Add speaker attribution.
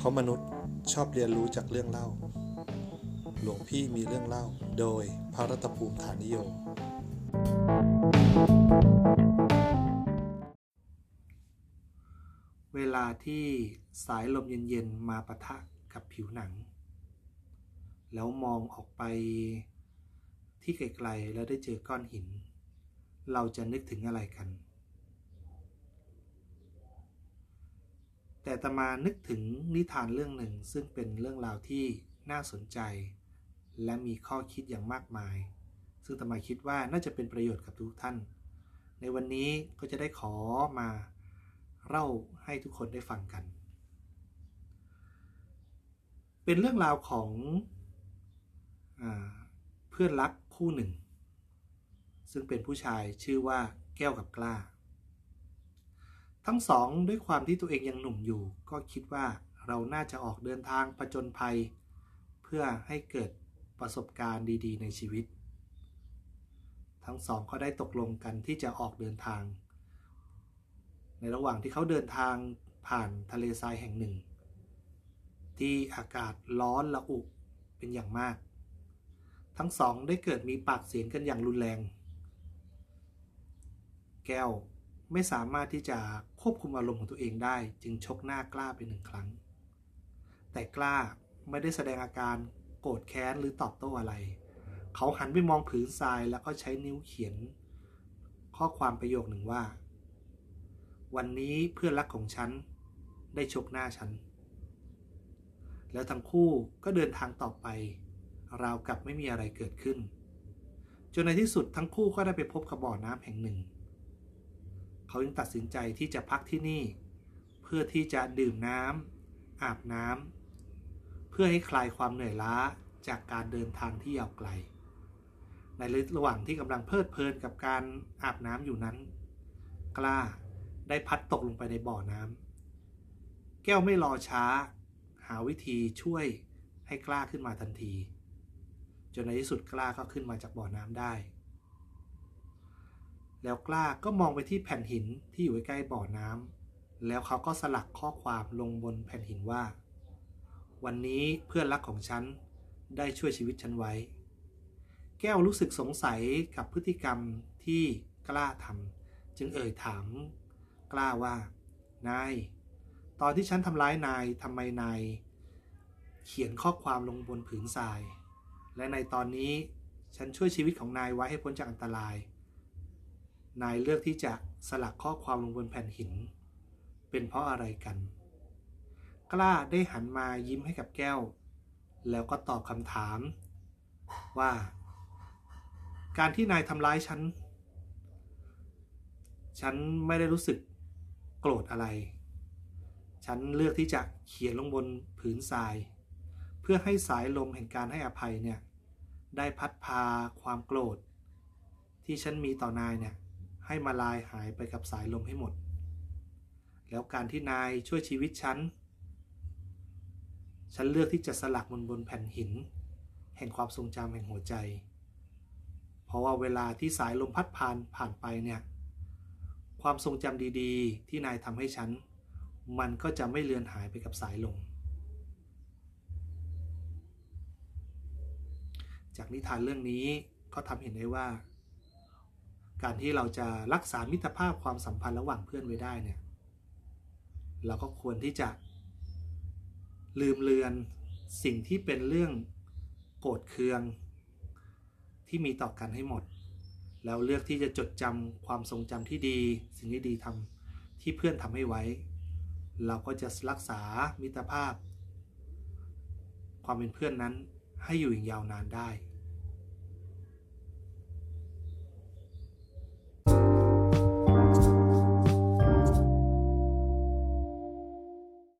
Speaker 1: เพราะมนุษย์ชอบเรียนรู้จากเรื่องเล่า หลวงพี่มีเรื่องเล่า โดยพระรัตภูมิฐานิโย
Speaker 2: เวลาที่สายลมเย็นๆ มาปะทะกับผิวหนัง แล้วมองออกไปที่ไกลๆ แล้วได้เจอก้อนหิน เราจะนึกถึงอะไรกัน แต่ตมานึกถึงนิทานเรื่องหนึ่งซึ่งเป็นเรื่องราวที่น่าสนใจ และมีข้อคิดอย่างมากมาย ซึ่งตมาคิดว่าน่าจะเป็นประโยชน์กับทุกท่าน ในวันนี้ก็จะได้ขอมาเล่าให้ทุกคนได้ฟังกัน เป็นเรื่องราวของอเพื่อนรักคู่หนึ่ง ซึ่งเป็นผู้ชายชื่อว่าแก้วกับกล้า ทั้งสองด้วยความที่ตัวเองยังหนุ่มอยู่ ก็คิดว่าเราน่าจะออกเดินทางผจญภัย เพื่อให้เกิดประสบการณ์ดีๆ ในชีวิต ทั้งสองก็ได้ตกลงกันที่จะออกเดินทาง ในระหว่างที่เขาเดินทางผ่านทะเลทรายแห่งหนึ่ง ที่อากาศร้อนละอุเป็นอย่างมาก ทั้งสองได้เกิดมีปากเสียงกันอย่างรุนแรง แก้ว ไม่สามารถที่จะควบคุมอารมณ์ของตัวเองได้ จึงชกหน้ากล้าไปหนึ่งครั้ง แต่กล้าไม่ได้แสดงอาการโกรธแค้นหรือตอบโต้อะไร เขาหันไปมองผืนทรายแล้วก็ใช้นิ้วเขียน ข้อความประโยคหนึ่งว่า วันนี้เพื่อนรักของฉัน ได้ชกหน้าฉัน แล้วทั้งคู่ก็เดินทางต่อไป ราวกับไม่มีอะไรเกิดขึ้น จนในที่สุดทั้งคู่ก็ได้ไปพบกับบ่อน้ำแห่งหนึ่ง เขาจึงตัดสินใจที่จะพักที่นี่ เพื่อที่จะดื่มน้ำอาบน้ำเพื่อให้คลายความเหนื่อยล้าจากการเดินทางที่ยาวไกล ในระหว่างที่กำลังเพลิดเพลินกับการอาบน้ำอยู่นั้น กล้าได้พัดตกลงไปในบ่อน้ำแก้วไม่รอช้า หาวิธีช่วยให้กล้าขึ้นมาทันที จนในที่สุดกล้าก็ขึ้นมาจากบ่อน้ำได้ แล้วกล้าก็มองไปที่แผ่นหินที่อยู่ใกล้บ่อน้ำแล้วเขาก็สลักข้อความลงบนแผ่นหินว่า วันนี้เพื่อนรักของฉันได้ช่วยชีวิตฉันไว้ แก้วรู้สึกสงสัยกับพฤติกรรมที่กล้าทำจึงเอ่ยถาม กล้าว่า นาย ตอนที่ฉันทำร้ายนายทำไมนาย เขียนข้อความลงบนผืนทราย และในตอนนี้ฉันช่วยชีวิตของนายไว้ให้พ้นจากอันตราย นายเลือกที่จะสลักข้อความลงบนแผ่นหิน เป็นเพราะอะไรกัน กล้าได้หันมายิ้มให้กับแก้ว แล้วก็ตอบคำถาม ว่า การที่นายทำร้ายฉัน ฉันไม่ได้รู้สึกโกรธอะไร ฉันเลือกที่จะเขียนลงบนผืนทราย เพื่อให้สายลมแห่งการให้อภัยเนี่ย ได้พัดพาความโกรธ ที่ฉันมีต่อนายเนี่ย ให้มาลายหายไปกับสายลมให้หมด แล้วการที่นายช่วยชีวิตฉัน ฉันเลือกที่จะสลักบนบนแผ่นหิน แห่งความทรงจำแห่งหัวใจ เพราะว่าเวลาที่สายลมพัดผ่านผ่านไปเนี่ย ความทรงจำดีๆ ที่นายทำให้ฉัน มันก็จะไม่เลือนหายไปกับสายลม จากนิทานเรื่องนี้ก็ทำเห็นได้ว่า การที่เราจะรักษามิตรภาพความสัมพันธ์ระหว่างเพื่อนไว้ได้เนี่ย เราก็ควรที่จะ ลืมเลือนสิ่งที่เป็นเรื่องโกรธเคือง ที่มีต่อกันให้หมด แล้วเลือกที่จะจดจำความทรงจำที่ดี สิ่งที่ดีทำที่เพื่อนทำให้ไว้ เราก็จะรักษามิตรภาพ ความเป็นเพื่อนนั้นให้อยู่อย่างยาวนานได้